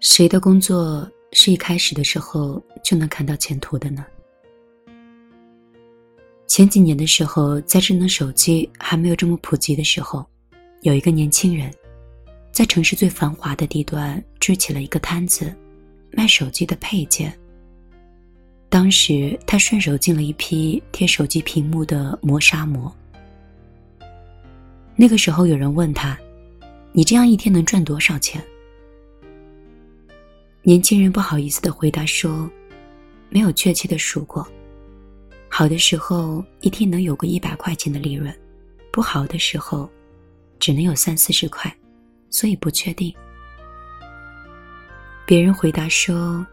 谁的工作是一开始的时候就能看到前途的呢？前几年的时候，在智能手机还没有这么普及的时候，有一个年轻人，在城市最繁华的地段支起了一个摊子，卖手机的配件。当时他顺手进了一批贴手机屏幕的磨砂膜。那个时候有人问他：“你这样一天能赚多少钱？”年轻人不好意思的回答说：“没有确切的数过，好的时候一天能有个一百块钱的利润，不好的时候，只能有三四十块，所以不确定。”别人回答说：“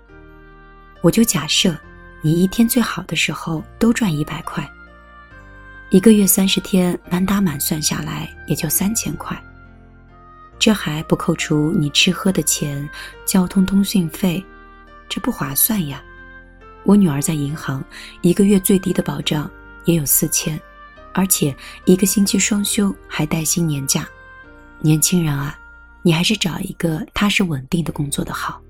我就假设你一天最好的时候都赚一百块，一个月三十天满打满算下来也就三千块。”这还不扣除你吃喝的钱、交通通讯费，这不划算呀！我女儿在银行，一个月最低的保障也有四千，而且一个星期双休还带薪年假。年轻人啊，你还是找一个踏实稳定的工作的好。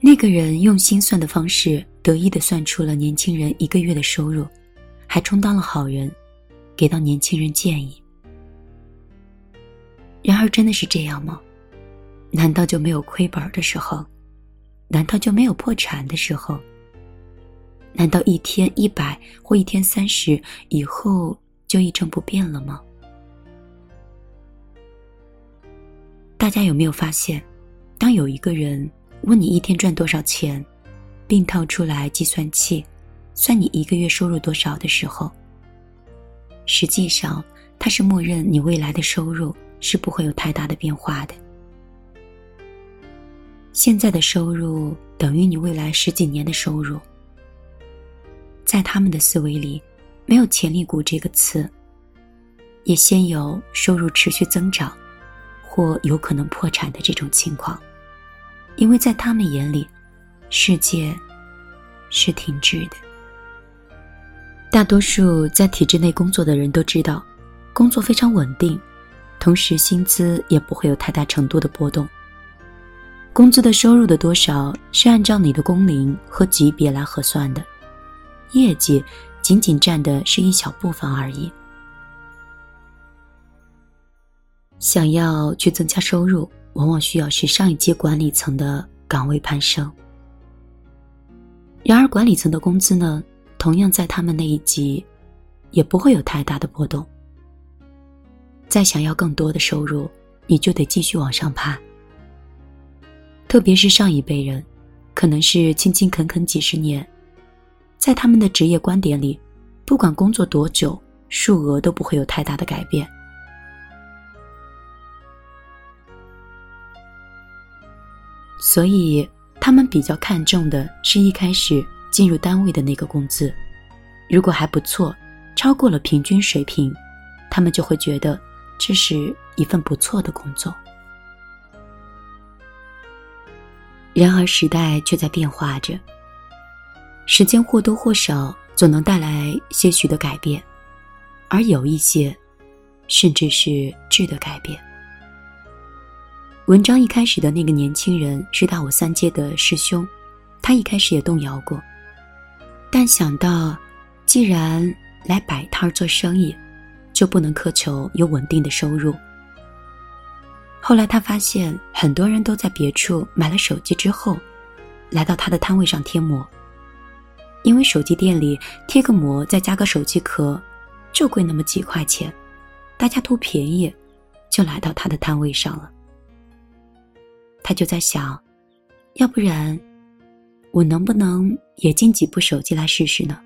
那个人用心算的方式，得意的算出了年轻人一个月的收入，还充当了好人。给到年轻人建议。然而，真的是这样吗？难道就没有亏本的时候？难道就没有破产的时候？难道一天一百或一天三十以后就一成不变了吗？大家有没有发现，当有一个人问你一天赚多少钱，并掏出来计算器，算你一个月收入多少的时候？实际上，他是默认你未来的收入是不会有太大的变化的。现在的收入等于你未来十几年的收入。在他们的思维里，没有“潜力股”这个词，也先有收入持续增长，或有可能破产的这种情况，因为在他们眼里，世界是停滞的。大多数在体制内工作的人都知道，工作非常稳定，同时薪资也不会有太大程度的波动。工资的收入的多少是按照你的工龄和级别来核算的，业绩仅仅占的是一小部分而已。想要去增加收入，往往需要是上一级管理层的岗位攀升。然而，管理层的工资呢？同样在他们那一级，也不会有太大的波动。再想要更多的收入，你就得继续往上爬。特别是上一辈人，可能是勤勤恳恳几十年，在他们的职业观点里，不管工作多久，数额都不会有太大的改变。所以，他们比较看重的是一开始。进入单位的那个工资，如果还不错，超过了平均水平，他们就会觉得这是一份不错的工作。然而时代却在变化着，时间或多或少总能带来些许的改变，而有一些，甚至是质的改变。文章一开始的那个年轻人是大我三届的师兄，他一开始也动摇过。但想到，既然来摆摊做生意，就不能苛求有稳定的收入。后来他发现，很多人都在别处买了手机之后，来到他的摊位上贴膜。因为手机店里贴个膜再加个手机壳，就贵那么几块钱，大家图便宜，就来到他的摊位上了。他就在想，要不然。我能不能也进几部手机来试试呢？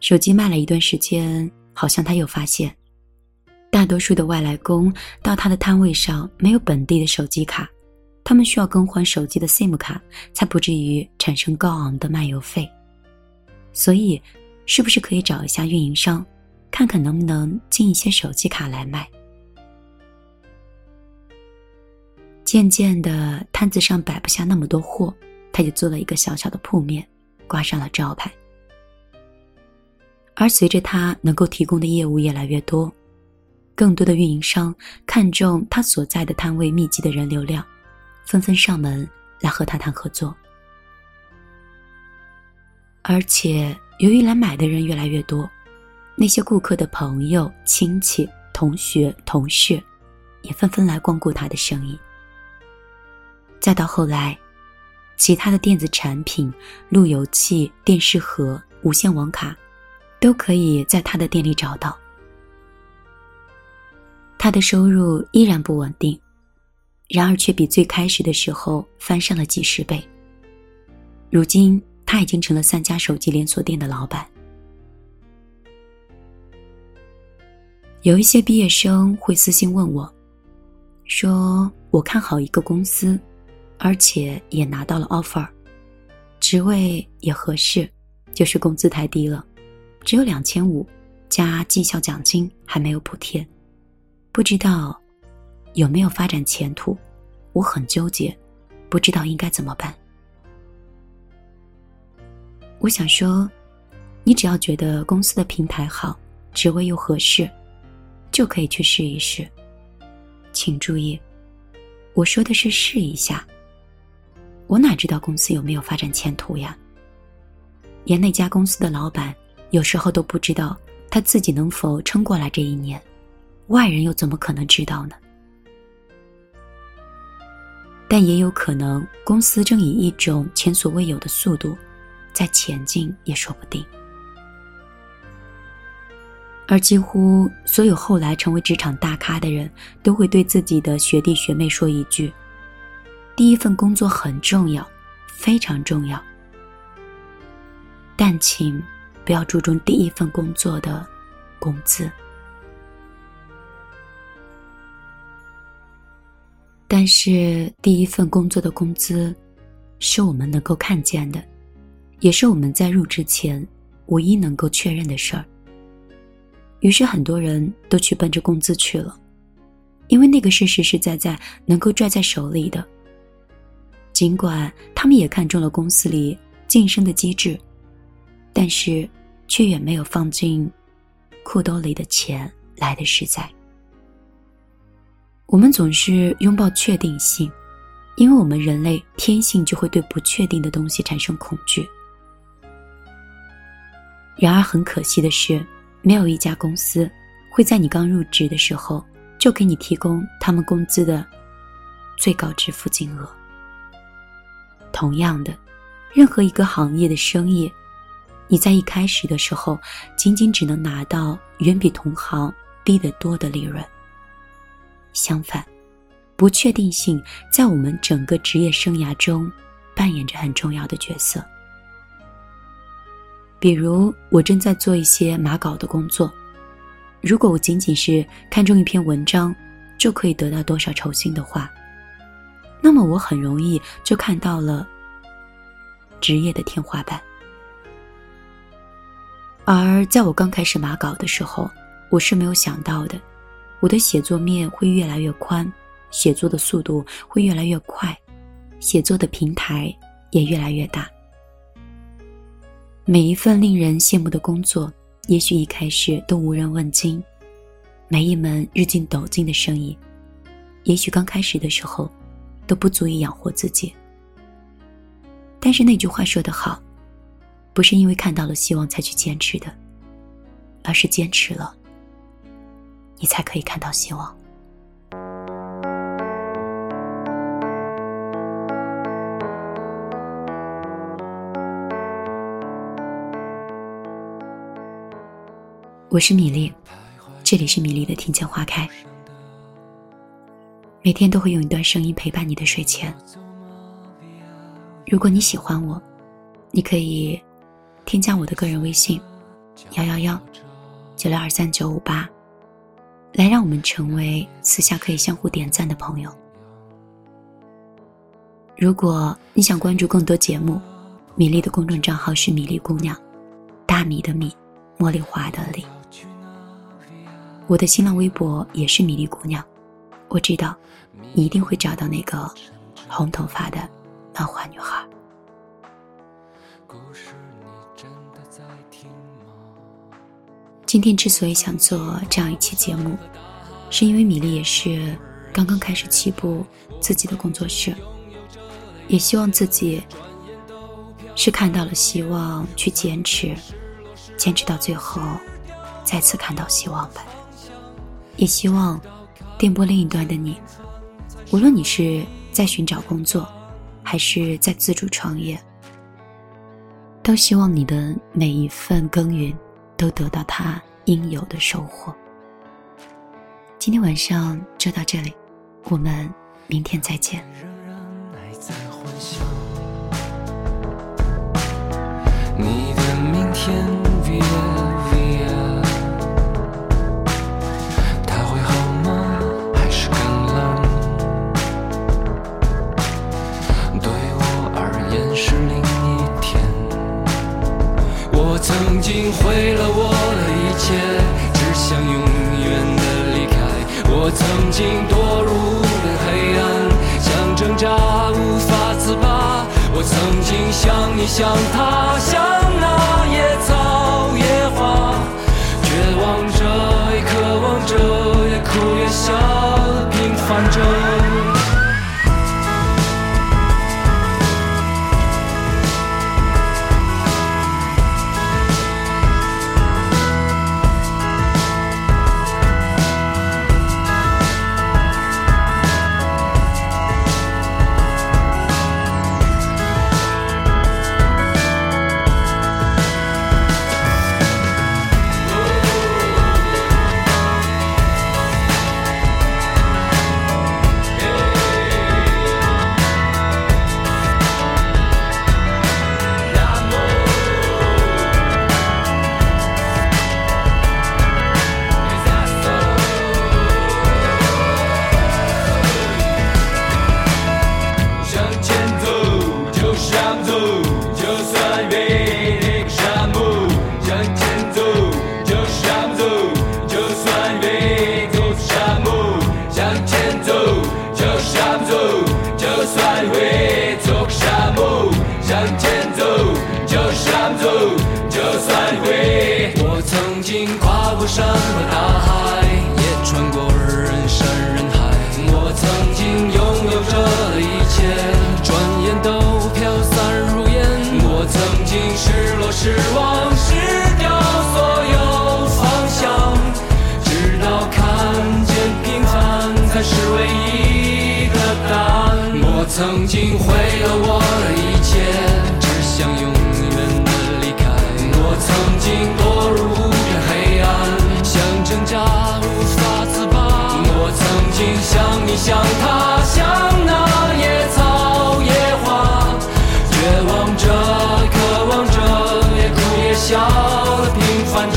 手机卖了一段时间，好像他又发现，大多数的外来工到他的摊位上没有本地的手机卡，他们需要更换手机的 SIM 卡，才不至于产生高昂的漫游费。所以，是不是可以找一下运营商，看看能不能进一些手机卡来卖？渐渐的，摊子上摆不下那么多货，他就做了一个小小的铺面，挂上了招牌。而随着他能够提供的业务越来越多，更多的运营商看中他所在的摊位密集的人流量，纷纷上门来和他谈合作。而且，由于来买的人越来越多，那些顾客的朋友、亲戚、同学、同事，也纷纷来光顾他的生意。再到后来，其他的电子产品、路由器、电视盒、无线网卡，都可以在他的店里找到。他的收入依然不稳定，然而却比最开始的时候翻上了几十倍。如今。他已经成了三家手机连锁店的老板。有一些毕业生会私信问我，说我看好一个公司，而且也拿到了 offer，职位也合适，就是工资太低了，只有两千五，加绩效奖金还没有补贴，不知道有没有发展前途，我很纠结，不知道应该怎么办。我想说，你只要觉得公司的平台好，职位又合适，就可以去试一试。请注意，我说的是试一下。我哪知道公司有没有发展前途呀？连那家公司的老板有时候都不知道他自己能否撑过来这一年，外人又怎么可能知道呢？但也有可能，公司正以一种前所未有的速度。在前进也说不定，而几乎所有后来成为职场大咖的人都会对自己的学弟学妹说一句：“第一份工作很重要，非常重要，但请不要注重第一份工作的工资。”但是第一份工作的工资，是我们能够看见的。也是我们在入职前唯一能够确认的事儿。于是很多人都去奔着工资去了，因为那个是实实在在能够拽在手里的。尽管他们也看中了公司里晋升的机制，但是却远没有放进裤兜里的钱来的实在。我们总是拥抱确定性，因为我们人类天性就会对不确定的东西产生恐惧。然而很可惜的是，没有一家公司会在你刚入职的时候就给你提供他们工资的最高支付金额。同样的，任何一个行业的生意，你在一开始的时候仅仅只能拿到远比同行低得多的利润。相反，不确定性在我们整个职业生涯中扮演着很重要的角色。比如，我正在做一些码稿的工作。如果我仅仅是看中一篇文章，就可以得到多少酬薪的话，那么我很容易就看到了职业的天花板。而在我刚开始码稿的时候，我是没有想到的，我的写作面会越来越宽，写作的速度会越来越快，写作的平台也越来越大。每一份令人羡慕的工作，也许一开始都无人问津；每一门日进斗金的生意，也许刚开始的时候都不足以养活自己。但是那句话说得好，不是因为看到了希望才去坚持的，而是坚持了，你才可以看到希望。我是米粒，这里是米粒的庭前花开。每天都会用一段声音陪伴你的睡前。如果你喜欢我，你可以添加我的个人微信：幺幺幺九六二三九五八，来让我们成为私下可以相互点赞的朋友。如果你想关注更多节目，米粒的公众账号是米粒姑娘，大米的米，茉莉花的莉。我的新浪微博也是米粒姑娘，我知道，你一定会找到那个红头发的漫画女孩。今天之所以想做这样一期节目，是因为米粒也是刚刚开始起步自己的工作室，也希望自己是看到了希望去坚持，坚持到最后，再次看到希望吧。也希望电波另一端的你，无论你是在寻找工作，还是在自主创业，都希望你的每一份耕耘都得到它应有的收获。今天晚上就到这里，我们明天再见。你的明天，via 毁了我的一切，只想永远的离开。我曾经堕入了黑暗，想挣扎无法自拔。我曾经像你，像他，像走，就算会走沙漠，向前走，就算走，就算会。我曾经跨过山和大海，也穿过人山人海。我曾经拥有着一切，转眼都飘散如烟。我曾经失落失望。曾经毁了我的一切，只想永远的离开。我曾经堕入无边黑暗，想。挣扎无法自拔，我曾经像你像他像那野草野花，绝望着渴望着也哭也笑的平凡着。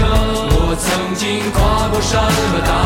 我曾经跨过山和大